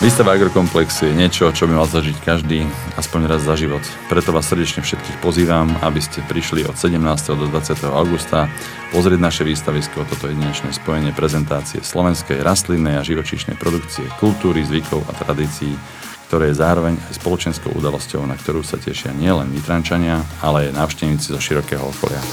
Výstava Agrokomplex je niečo, čo by mal zažiť každý aspoň raz za život. Preto vás srdečne všetkých pozývam, aby ste prišli od 17. do 20. augusta pozrieť naše výstavisko. Toto je dnešné spojenie prezentácie slovenskej rastlinnej a živočíšnej produkcie, kultúry, zvykov a tradícií, ktoré je zároveň aj spoločenskou udalosťou, na ktorú sa tešia nielen Nitrančania, ale aj návštevníci zo širokého okolia.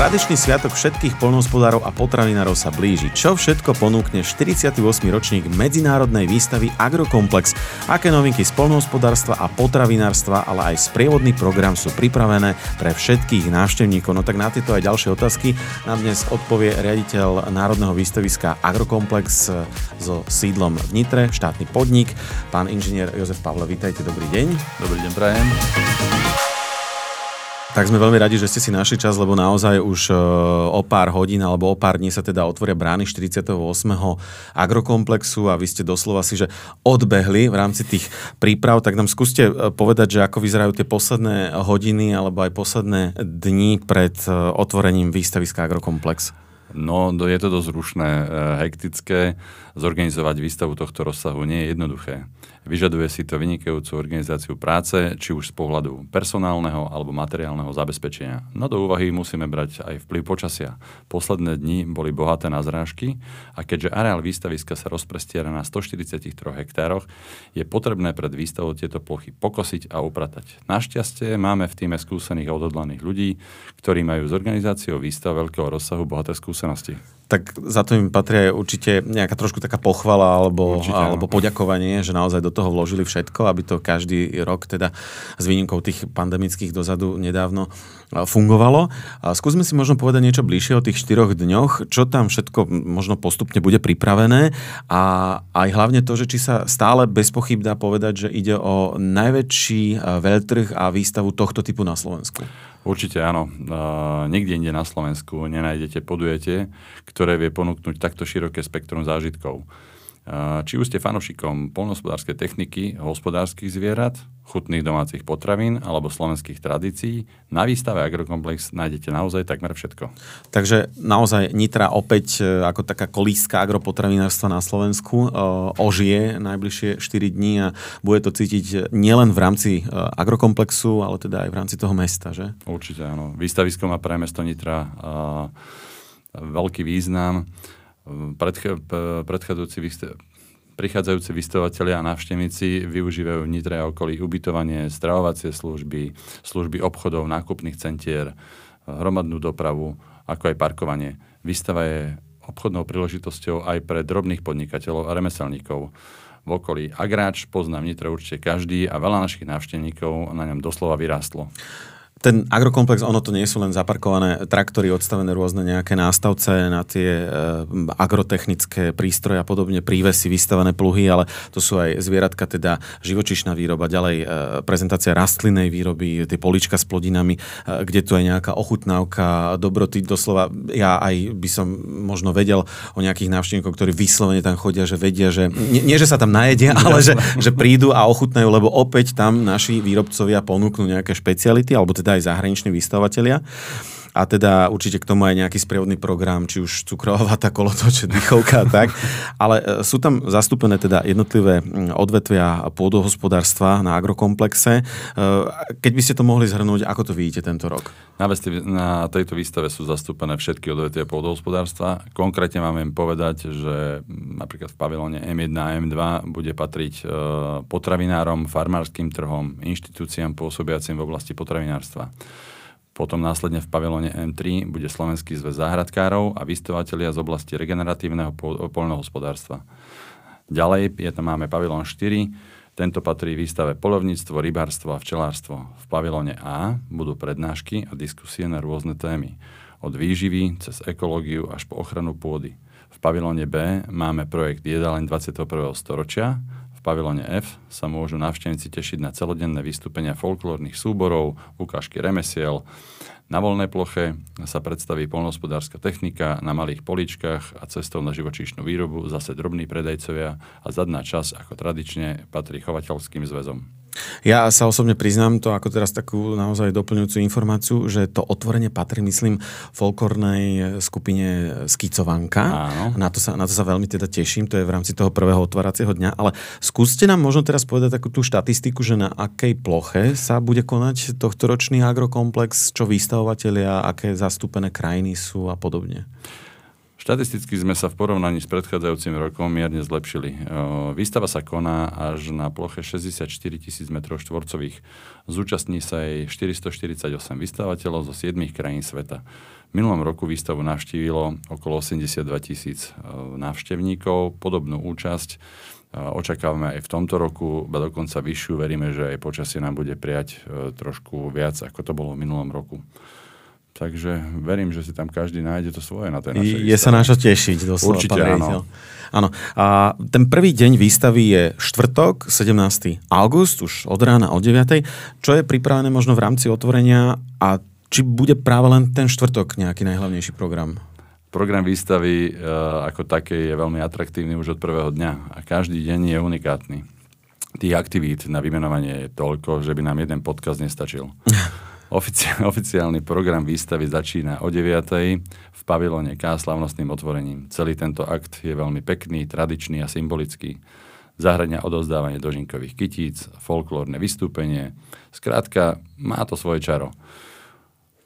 Tradičný sviatok všetkých polnohospodárov a potravinárov sa blíži. Čo všetko ponúkne 48. ročník medzinárodnej výstavy Agrokomplex? Aké novinky z polnohospodárstva a potravinárstva, ale aj sprievodný program sú pripravené pre všetkých návštevníkov? No tak na tieto aj ďalšie otázky nám dnes odpovie riaditeľ Národného výstaviska Agrokomplex so sídlom v Nitre, štátny podnik, pán inžinier Jozef Pavle. Vítajte, dobrý deň. Dobrý deň, prajem. Tak sme veľmi radi, že ste si našli čas, lebo naozaj už e, o pár hodín alebo o pár dní sa teda otvoria brány 48. agrokomplexu a vy ste doslova si, že odbehli v rámci tých príprav, tak nám skúste e, povedať, že ako vyzerajú tie posledné hodiny alebo aj posledné dni pred e, otvorením výstaviska Agrokomplex. No, je to dosť rušné, hektické. Zorganizovať výstavu tohto rozsahu nie je jednoduché. Vyžaduje si to vynikajúcu organizáciu práce, či už z pohľadu personálneho alebo materiálneho zabezpečenia. No do úvahy musíme brať aj vplyv počasia. Posledné dni boli bohaté na zrážky a keďže areál výstaviska sa rozprestiera na 143 hektároch, je potrebné pred výstavou tieto plochy pokosiť a upratať. Našťastie máme v týme skúsených a odhodlaných ľudí, ktorí majú s organizáciou výstav veľkého rozsahu bohaté skúsenosti tak za to im patrí aj určite nejaká trošku taká pochvala alebo, určite, alebo poďakovanie, že naozaj do toho vložili všetko, aby to každý rok teda s výnimkou tých pandemických dozadu nedávno fungovalo. Skúsme si možno povedať niečo bližšie o tých štyroch dňoch, čo tam všetko možno postupne bude pripravené a aj hlavne to, že či sa stále bez pochyb dá povedať, že ide o najväčší veľtrh a výstavu tohto typu na Slovensku. Určite áno. Uh, nikde inde na Slovensku nenájdete podujatie, ktoré vie ponúknuť takto široké spektrum zážitkov. Či už ste fanošikom polnohospodárskej techniky, hospodárskych zvierat, chutných domácich potravín alebo slovenských tradícií, na výstave Agrokomplex nájdete naozaj takmer všetko. Takže naozaj Nitra opäť e, ako taká kolíska agropotravinárstva na Slovensku e, ožije najbližšie 4 dní a bude to cítiť nielen v rámci agrokomplexu, ale teda aj v rámci toho mesta, že? Určite áno. Výstavisko má pre mesto Nitra veľký význam predch- predchádzajúci prichádzajúci vystavovateľia a návštevníci využívajú v Nitre a okolí ubytovanie, stravovacie služby, služby obchodov, nákupných centier, hromadnú dopravu, ako aj parkovanie. Výstava je obchodnou príležitosťou aj pre drobných podnikateľov a remeselníkov v okolí. Agráč poznám Nitre určite každý a veľa našich návštevníkov na ňom doslova vyrástlo ten agrokomplex, ono to nie sú len zaparkované traktory, odstavené rôzne nejaké nástavce na tie e, agrotechnické prístroje a podobne, prívesy, vystavené pluhy, ale to sú aj zvieratka, teda živočišná výroba, ďalej e, prezentácia rastlinnej výroby, tie polička s plodinami, e, kde tu je nejaká ochutnávka, dobroty, doslova ja aj by som možno vedel o nejakých návštevníkov, ktorí vyslovene tam chodia, že vedia, že nie, nie že sa tam najedia, ale že, že prídu a ochutnajú, lebo opäť tam naši výrobcovia ponúknú nejaké špeciality, alebo teda teda aj zahraniční vystavatelia a teda určite k tomu aj nejaký sprievodný program, či už cukrová vata, kolotoč, dýchovka a tak. Ale e, sú tam zastúpené teda jednotlivé odvetvia pôdohospodárstva na agrokomplexe. E, keď by ste to mohli zhrnúť, ako to vidíte tento rok? Na, vesti- na tejto výstave sú zastúpené všetky odvetvia pôdohospodárstva. Konkrétne máme povedať, že napríklad v pavilóne M1 a M2 bude patriť e, potravinárom, farmárským trhom, inštitúciám pôsobiacim v oblasti potravinárstva. Potom následne v pavilóne M3 bude Slovenský zväz záhradkárov a vystovatelia z oblasti regeneratívneho poľnohospodárstva. Ďalej je tam máme pavilón 4, tento patrí výstave polovníctvo, rybárstvo a včelárstvo. V pavilóne A budú prednášky a diskusie na rôzne témy. Od výživy cez ekológiu až po ochranu pôdy. V pavilóne B máme projekt Jedaleň 21. storočia v pavilóne F sa môžu návštevníci tešiť na celodenné vystúpenia folklórnych súborov, ukážky remesiel. Na voľnej ploche sa predstaví polnohospodárska technika na malých poličkách a cestou na živočíšnu výrobu zase drobní predajcovia a zadná čas, ako tradične, patrí chovateľským zväzom. Ja sa osobne priznám to ako teraz takú naozaj doplňujúcu informáciu, že to otvorenie patrí, myslím, folklórnej skupine Skicovanka. Áno. Na to, sa, na to sa veľmi teda teším, to je v rámci toho prvého otváracieho dňa, ale skúste nám možno teraz povedať takú tú štatistiku, že na akej ploche sa bude konať tohto ročný agrokomplex, čo vystavovateľia, aké zastúpené krajiny sú a podobne. Štatisticky sme sa v porovnaní s predchádzajúcim rokom mierne zlepšili. Výstava sa koná až na ploche 64 tisíc m štvorcových. Zúčastní sa jej 448 vystavateľov zo 7 krajín sveta. V minulom roku výstavu navštívilo okolo 82 tisíc návštevníkov. Podobnú účasť očakávame aj v tomto roku, ba dokonca vyššiu. Veríme, že aj počasie nám bude prijať trošku viac, ako to bolo v minulom roku. Takže verím, že si tam každý nájde to svoje na tej našej Je sa naša tešiť, doslova. Určite áno. áno. A ten prvý deň výstavy je štvrtok, 17. august, už od rána od 9. Čo je pripravené možno v rámci otvorenia a či bude práve len ten štvrtok nejaký najhlavnejší program? Program výstavy e, ako také je veľmi atraktívny už od prvého dňa a každý deň je unikátny. Tých aktivít na vymenovanie je toľko, že by nám jeden podcast nestačil. Ofici- oficiálny program výstavy začína o 9. v pavilone K slavnostným otvorením. Celý tento akt je veľmi pekný, tradičný a symbolický. Zahrania odovzdávanie dožinkových kytíc, folklórne vystúpenie. Skrátka, má to svoje čaro.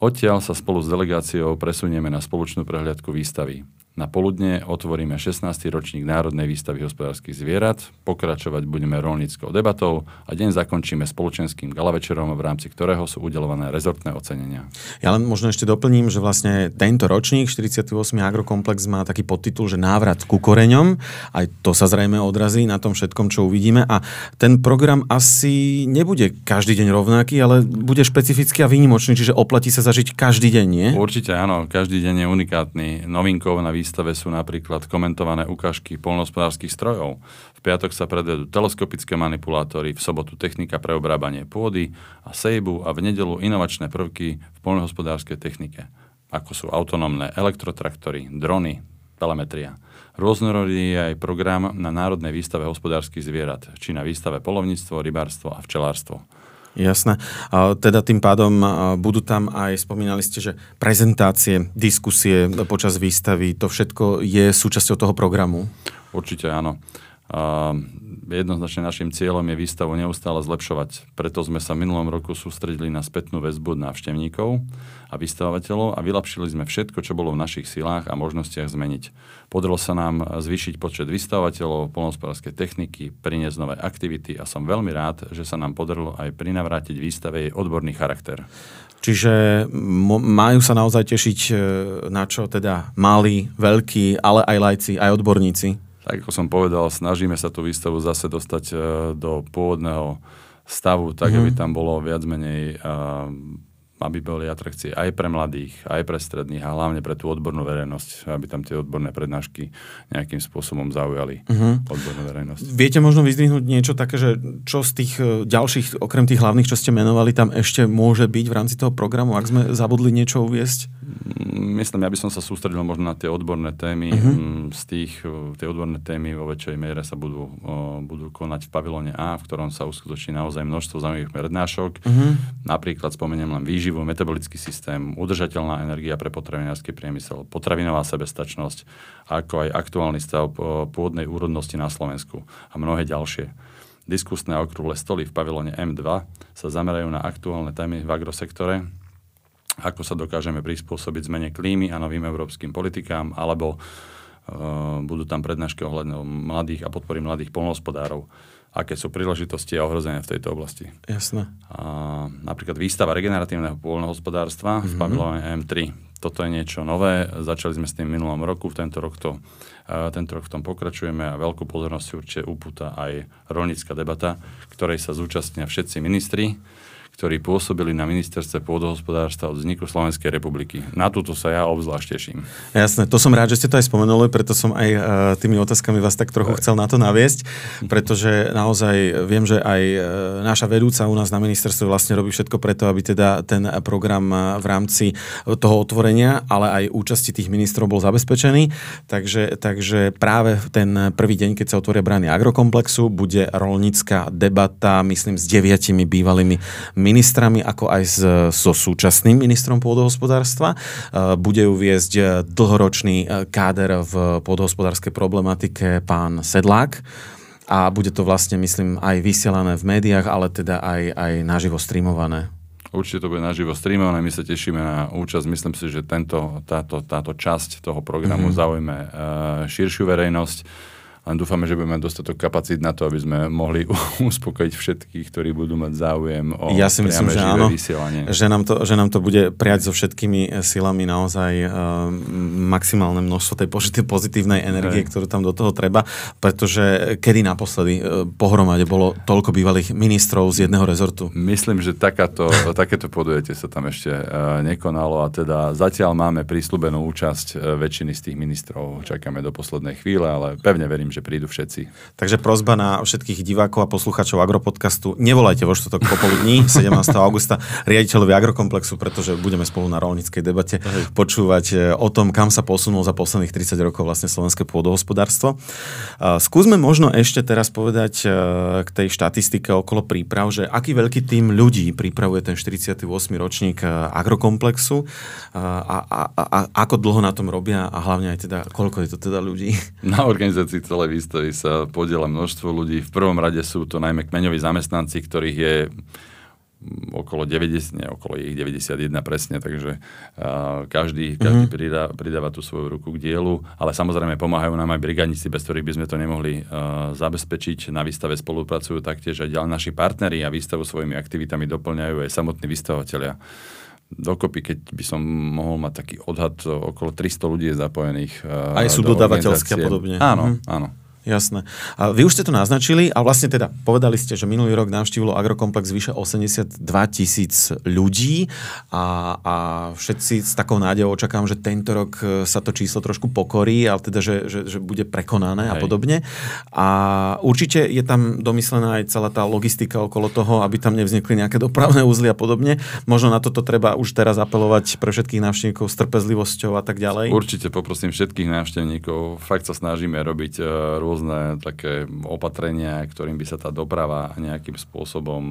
Odtiaľ sa spolu s delegáciou presunieme na spoločnú prehliadku výstavy. Na poludne otvoríme 16. ročník Národnej výstavy hospodárskych zvierat, pokračovať budeme rolníckou debatou a deň zakončíme spoločenským galavečerom, v rámci ktorého sú udelované rezortné ocenenia. Ja len možno ešte doplním, že vlastne tento ročník, 48. agrokomplex, má taký podtitul, že návrat ku koreňom. Aj to sa zrejme odrazí na tom všetkom, čo uvidíme. A ten program asi nebude každý deň rovnaký, ale bude špecifický a výnimočný, čiže oplatí sa zažiť každý deň, nie? Určite áno, každý deň je unikátny. Novinkou na výstave sú napríklad komentované ukážky polnohospodárských strojov. V piatok sa predvedú teleskopické manipulátory, v sobotu technika pre obrábanie pôdy a sejbu a v nedelu inovačné prvky v polnohospodárskej technike, ako sú autonómne elektrotraktory, drony, telemetria. Rôznorodý je aj program na Národnej výstave hospodárskych zvierat, či na výstave polovníctvo, rybárstvo a včelárstvo. Jasné. Teda tým pádom budú tam aj, spomínali ste, že prezentácie, diskusie počas výstavy, to všetko je súčasťou toho programu? Určite áno. A jednoznačne našim cieľom je výstavu neustále zlepšovať. Preto sme sa v minulom roku sústredili na spätnú väzbu návštevníkov a vystavovateľov a vylepšili sme všetko, čo bolo v našich silách a možnostiach zmeniť. Podarilo sa nám zvýšiť počet vystavovateľov, polnospodárskej techniky, priniesť nové aktivity a som veľmi rád, že sa nám podarilo aj prinavrátiť výstave jej odborný charakter. Čiže majú sa naozaj tešiť e, na čo teda malí, veľkí, ale aj lajci, aj odborníci? Tak ako som povedal, snažíme sa tú výstavu zase dostať e, do pôvodného stavu, tak mm. aby tam bolo viac menej aby boli atrakcie aj pre mladých, aj pre stredných a hlavne pre tú odbornú verejnosť, aby tam tie odborné prednášky nejakým spôsobom zaujali uh-huh. odbornú verejnosť. Viete možno vyzdvihnúť niečo také, že čo z tých e, ďalších, okrem tých hlavných, čo ste menovali, tam ešte môže byť v rámci toho programu, ak sme zabudli niečo uviesť? Mm, myslím, ja by som sa sústredil možno na tie odborné témy. Uh-huh. Z tých, e, tie odborné témy vo väčšej miere sa budú, budú konať v pavilóne A, v ktorom sa uskutoční naozaj množstvo zaujímavých prednášok. Uh-huh. Napríklad spomeniem len výživu výživu, metabolický systém, udržateľná energia pre potravinársky priemysel, potravinová sebestačnosť, ako aj aktuálny stav pôvodnej úrodnosti na Slovensku a mnohé ďalšie. Diskusné okrúhle stoly v pavilone M2 sa zamerajú na aktuálne témy v agrosektore, ako sa dokážeme prispôsobiť zmene klímy a novým európskym politikám, alebo uh, budú tam prednášky ohľadne mladých a podpory mladých polnohospodárov aké sú príležitosti a ohrozenia v tejto oblasti. Jasné. A, napríklad výstava regeneratívneho pôlnohospodárstva mm-hmm. v mhm. pavilóne M3. Toto je niečo nové. Začali sme s tým minulom roku, v tento rok, to, uh, tento rok v tom pokračujeme a veľkú pozornosť určite upúta aj rolnická debata, ktorej sa zúčastnia všetci ministri ktorí pôsobili na ministerstve pôdohospodárstva od vzniku Slovenskej republiky. Na túto sa ja obzvlášť teším. Jasné, to som rád, že ste to aj spomenuli, preto som aj uh, tými otázkami vás tak trochu chcel na to naviesť, pretože naozaj viem, že aj uh, naša vedúca u nás na ministerstve vlastne robí všetko preto, aby teda ten program v rámci toho otvorenia, ale aj účasti tých ministrov bol zabezpečený. Takže, takže práve ten prvý deň, keď sa otvoria brány agrokomplexu, bude rolnícka debata, myslím, s deviatimi bývalými ministrami, ako aj s, so súčasným ministrom pôdohospodárstva. E, bude ju viesť dlhoročný e, káder v pôdohospodárskej problematike pán Sedlák a bude to vlastne, myslím, aj vysielané v médiách, ale teda aj, aj naživo streamované. Určite to bude naživo streamované, my sa tešíme na účasť. Myslím si, že tento, táto, táto časť toho programu mm-hmm. zaujme uh, širšiu verejnosť len dúfame, že budeme mať dostatok kapacít na to, aby sme mohli uspokojiť všetkých, ktorí budú mať záujem o ja si myslím, že áno, vysielanie. Že nám, to, že nám to bude prijať so všetkými eh, silami naozaj uh, maximálne množstvo tej pozitívnej energie, Hej. ktorú tam do toho treba, pretože kedy naposledy uh, pohromade bolo toľko bývalých ministrov z jedného rezortu? Myslím, že takáto, takéto podujatie sa tam ešte uh, nekonalo a teda zatiaľ máme prísľubenú účasť väčšiny z tých ministrov. Čakáme do poslednej chvíle, ale pevne verím, že prídu všetci. Takže prozba na všetkých divákov a poslucháčov Agropodcastu. Nevolajte vo štvrtok popoludní 17. augusta riaditeľovi Agrokomplexu, pretože budeme spolu na rolníckej debate počúvať e, o tom, kam sa posunul za posledných 30 rokov vlastne slovenské pôdohospodárstvo. Skúsme možno ešte teraz povedať e, k tej štatistike okolo príprav, že aký veľký tým ľudí pripravuje ten 48. ročník e, Agrokomplexu a, a, a, a ako dlho na tom robia a hlavne aj teda, koľko je to teda ľudí? Na organizácii celé celej výstavy sa podiela množstvo ľudí. V prvom rade sú to najmä kmeňoví zamestnanci, ktorých je mm, okolo 90, nie, okolo ich 91 presne, takže uh, každý, každý mm-hmm. pridá, pridáva tú svoju ruku k dielu, ale samozrejme pomáhajú nám aj brigádnici, bez ktorých by sme to nemohli uh, zabezpečiť. Na výstave spolupracujú taktiež aj ďalej naši partneri a výstavu svojimi aktivitami doplňajú aj samotní vystavovateľia dokopy, keď by som mohol mať taký odhad, okolo 300 ľudí je zapojených. Aj sú do dodavateľské a podobne. Áno, mhm. áno. Jasné. A vy už ste to naznačili a vlastne teda povedali ste, že minulý rok navštívilo Agrokomplex vyše 82 tisíc ľudí a, a všetci s takou nádejou očakávam, že tento rok e, sa to číslo trošku pokorí, ale teda, že, že, že bude prekonané Hej. a podobne. A určite je tam domyslená aj celá tá logistika okolo toho, aby tam nevznikli nejaké dopravné úzly a podobne. Možno na toto treba už teraz apelovať pre všetkých návštevníkov s trpezlivosťou a tak ďalej. Určite poprosím všetkých návštevníkov. Fakt sa snažíme robiť uh, rôzne také opatrenia, ktorým by sa tá doprava nejakým spôsobom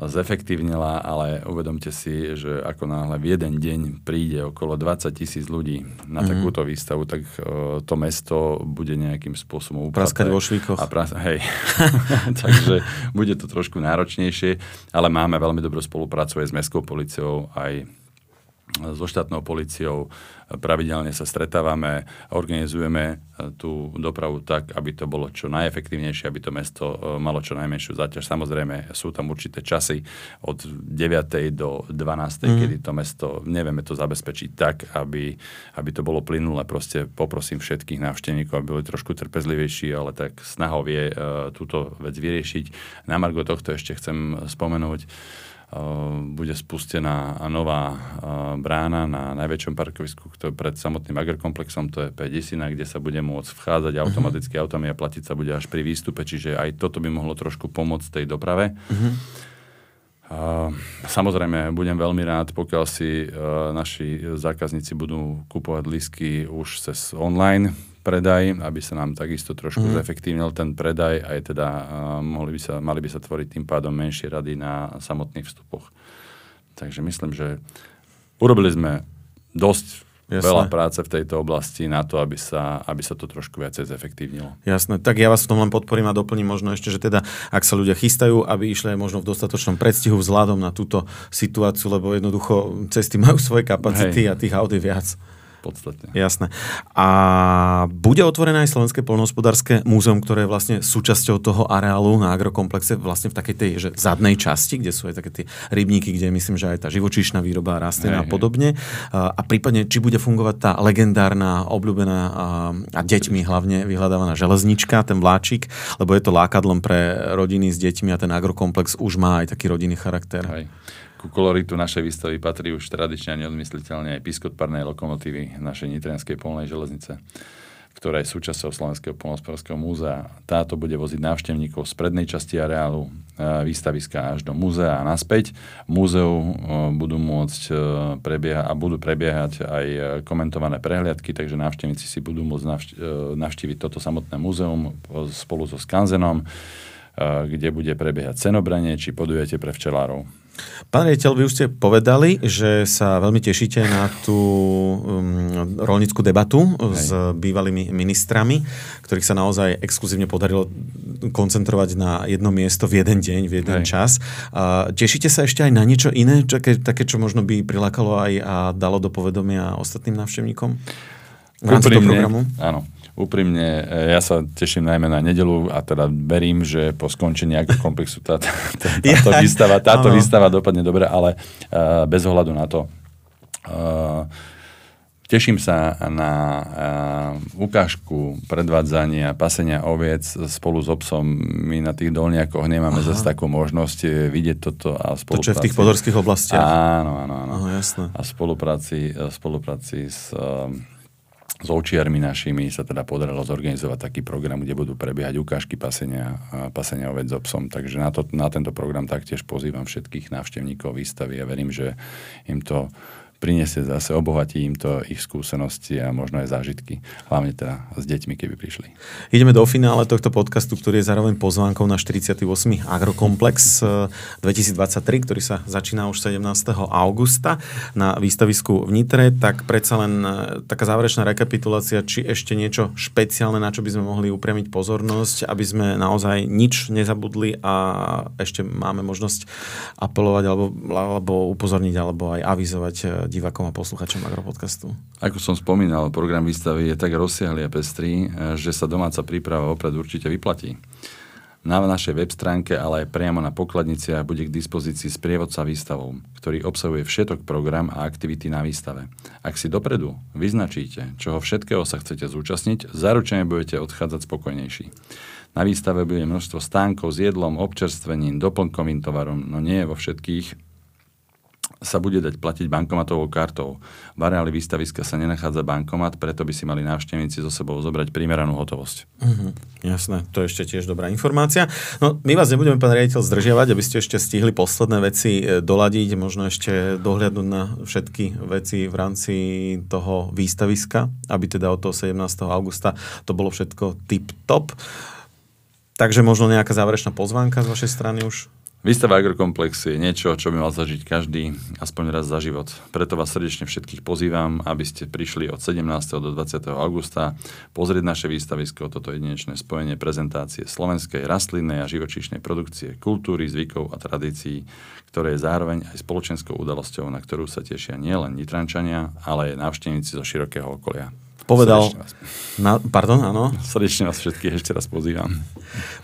zefektívnila, ale uvedomte si, že ako náhle v jeden deň príde okolo 20 tisíc ľudí na mm-hmm. takúto výstavu, tak uh, to mesto bude nejakým spôsobom upraté. Praskať vo švíkoch. A pras- hej. Takže bude to trošku náročnejšie, ale máme veľmi dobrú spoluprácu aj s mestskou policiou, aj so štátnou policiou pravidelne sa stretávame, organizujeme e, tú dopravu tak, aby to bolo čo najefektívnejšie, aby to mesto e, malo čo najmenšiu záťaž. Samozrejme, sú tam určité časy od 9. do 12. Mm. kedy to mesto, nevieme to zabezpečiť tak, aby, aby to bolo plynulé. Proste poprosím všetkých návštevníkov, aby boli trošku trpezlivejší, ale tak snahou vie uh, túto vec vyriešiť. Na Margo tohto ešte chcem spomenúť, bude spustená nová ehm, brána na najväčšom parkovisku ktorý pred samotným agrokomplexom, to je P10, kde sa bude môcť vchádzať mhm. automaticky uh-huh. autami a platiť sa bude až pri výstupe, čiže aj toto by mohlo trošku pomôcť tej doprave. Uh-huh. Uh, samozrejme, budem veľmi rád, pokiaľ si uh, naši zákazníci budú kupovať lísky už cez online predaj, aby sa nám takisto trošku mm. zefektívnil ten predaj, aj teda uh, mohli by sa, mali by sa tvoriť tým pádom menšie rady na samotných vstupoch. Takže myslím, že urobili sme dosť Jasné. veľa práce v tejto oblasti na to, aby sa, aby sa to trošku viacej zefektívnilo. Jasné, tak ja vás v tom len podporím a doplním možno ešte, že teda ak sa ľudia chystajú, aby išli aj možno v dostatočnom predstihu vzhľadom na túto situáciu, lebo jednoducho cesty majú svoje kapacity Hej. a tých aut je viac. Podstatne. Jasné. A bude otvorené aj Slovenské polnohospodárske múzeum, ktoré je vlastne súčasťou toho areálu na agrokomplexe, vlastne v takej tej že zadnej časti, kde sú aj také tie rybníky, kde myslím, že aj tá živočíšna výroba rastlina a podobne. A prípadne, či bude fungovať tá legendárna, obľúbená a deťmi hlavne vyhľadávaná železnička, ten vláčik, lebo je to lákadlom pre rodiny s deťmi a ten agrokomplex už má aj taký rodinný charakter. Hej. Ku koloritu našej výstavy patrí už tradične a neodmysliteľne aj piskot parnej lokomotívy našej nitrianskej polnej železnice ktorá je súčasťou Slovenského polnospodárskeho múzea. Táto bude voziť návštevníkov z prednej časti areálu e, výstaviska až do múzea a naspäť. Múzeu e, budú môcť e, prebiehať a budú prebiehať aj komentované prehliadky, takže návštevníci si budú môcť navštíviť toto samotné múzeum spolu so skanzenom, kde bude prebiehať cenobranie či podujatie pre včelárov. Pán riaditeľ, vy už ste povedali, že sa veľmi tešíte na tú um, rolnickú debatu Hej. s bývalými ministrami, ktorých sa naozaj exkluzívne podarilo koncentrovať na jedno miesto v jeden deň, v jeden Hej. čas. Uh, tešíte sa ešte aj na niečo iné, také, také, čo možno by prilákalo aj a dalo do povedomia ostatným návštevníkom? V rámci Úprimne, programu? Áno úprimne, e, ja sa teším najmä na nedelu a teda verím, že po skončení komplexu tá, tá, tá, táto, ja, výstava, táto výstava dopadne dobre, ale uh, bez ohľadu na to. Uh, Teším sa na uh, ukážku predvádzania pasenia oviec spolu s obsom. My na tých dolniakoch nemáme Aha. zase takú možnosť vidieť toto a spolupráci. To čo je v tých podorských oblastiach. Áno, áno, áno. Aha, jasné. A spolupráci, spolupráci s uh, s očiarmi našimi sa teda podarilo zorganizovať taký program, kde budú prebiehať ukážky pasenia, pasenia ovec s obsom. Takže na, to, na tento program taktiež pozývam všetkých návštevníkov výstavy a verím, že im to priniesie zase, obohatí im to ich skúsenosti a možno aj zážitky, hlavne teda s deťmi, keby prišli. Ideme do finále tohto podcastu, ktorý je zároveň pozvánkou na 48. Agrokomplex 2023, eh, ktorý sa začína už 17. augusta na výstavisku v Nitre, tak predsa len eh, taká záverečná rekapitulácia, či ešte niečo špeciálne, na čo by sme mohli upriamiť pozornosť, aby sme naozaj nič nezabudli a ešte máme možnosť apelovať alebo, alebo upozorniť alebo aj avizovať eh, divákom a posluchačom Agropodcastu? Ako som spomínal, program výstavy je tak rozsiahly a pestrý, že sa domáca príprava opred určite vyplatí. Na našej web stránke, ale aj priamo na pokladniciach bude k dispozícii sprievodca výstavou, ktorý obsahuje všetok program a aktivity na výstave. Ak si dopredu vyznačíte, čoho všetkého sa chcete zúčastniť, zaručene budete odchádzať spokojnejší. Na výstave bude množstvo stánkov s jedlom, občerstvením, doplnkovým tovarom, no nie vo všetkých sa bude dať platiť bankomatovou kartou. V areáli výstaviska sa nenachádza bankomat, preto by si mali návštevníci so sebou zobrať primeranú hotovosť. Uh-huh. Jasné, to je ešte tiež dobrá informácia. No, my vás nebudeme, pán riaditeľ, zdržiavať, aby ste ešte stihli posledné veci e, doladiť, možno ešte dohľadnúť na všetky veci v rámci toho výstaviska, aby teda od toho 17. augusta to bolo všetko tip-top. Takže možno nejaká záverečná pozvánka z vašej strany už? Výstava Agrokomplex je niečo, čo by mal zažiť každý aspoň raz za život. Preto vás srdečne všetkých pozývam, aby ste prišli od 17. do 20. augusta pozrieť naše výstavisko, toto jedinečné spojenie prezentácie slovenskej rastlinnej a živočíšnej produkcie, kultúry, zvykov a tradícií, ktoré je zároveň aj spoločenskou udalosťou, na ktorú sa tešia nielen Nitrančania, ale aj návštevníci zo širokého okolia povedal... Na, pardon, áno? Srdečne vás všetkých ešte raz pozývam.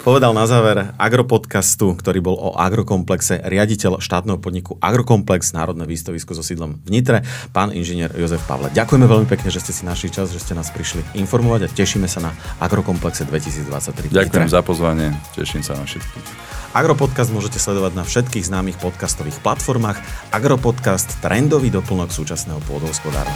Povedal na záver agropodcastu, ktorý bol o agrokomplexe, riaditeľ štátneho podniku Agrokomplex, Národné výstavisko so sídlom v Nitre, pán inžinier Jozef Pavle. Ďakujeme veľmi pekne, že ste si našli čas, že ste nás prišli informovať a tešíme sa na Agrokomplexe 2023. Ďakujem za pozvanie, teším sa na všetkých. Agropodcast môžete sledovať na všetkých známych podcastových platformách. Agropodcast, trendový doplnok súčasného pôdohospodára.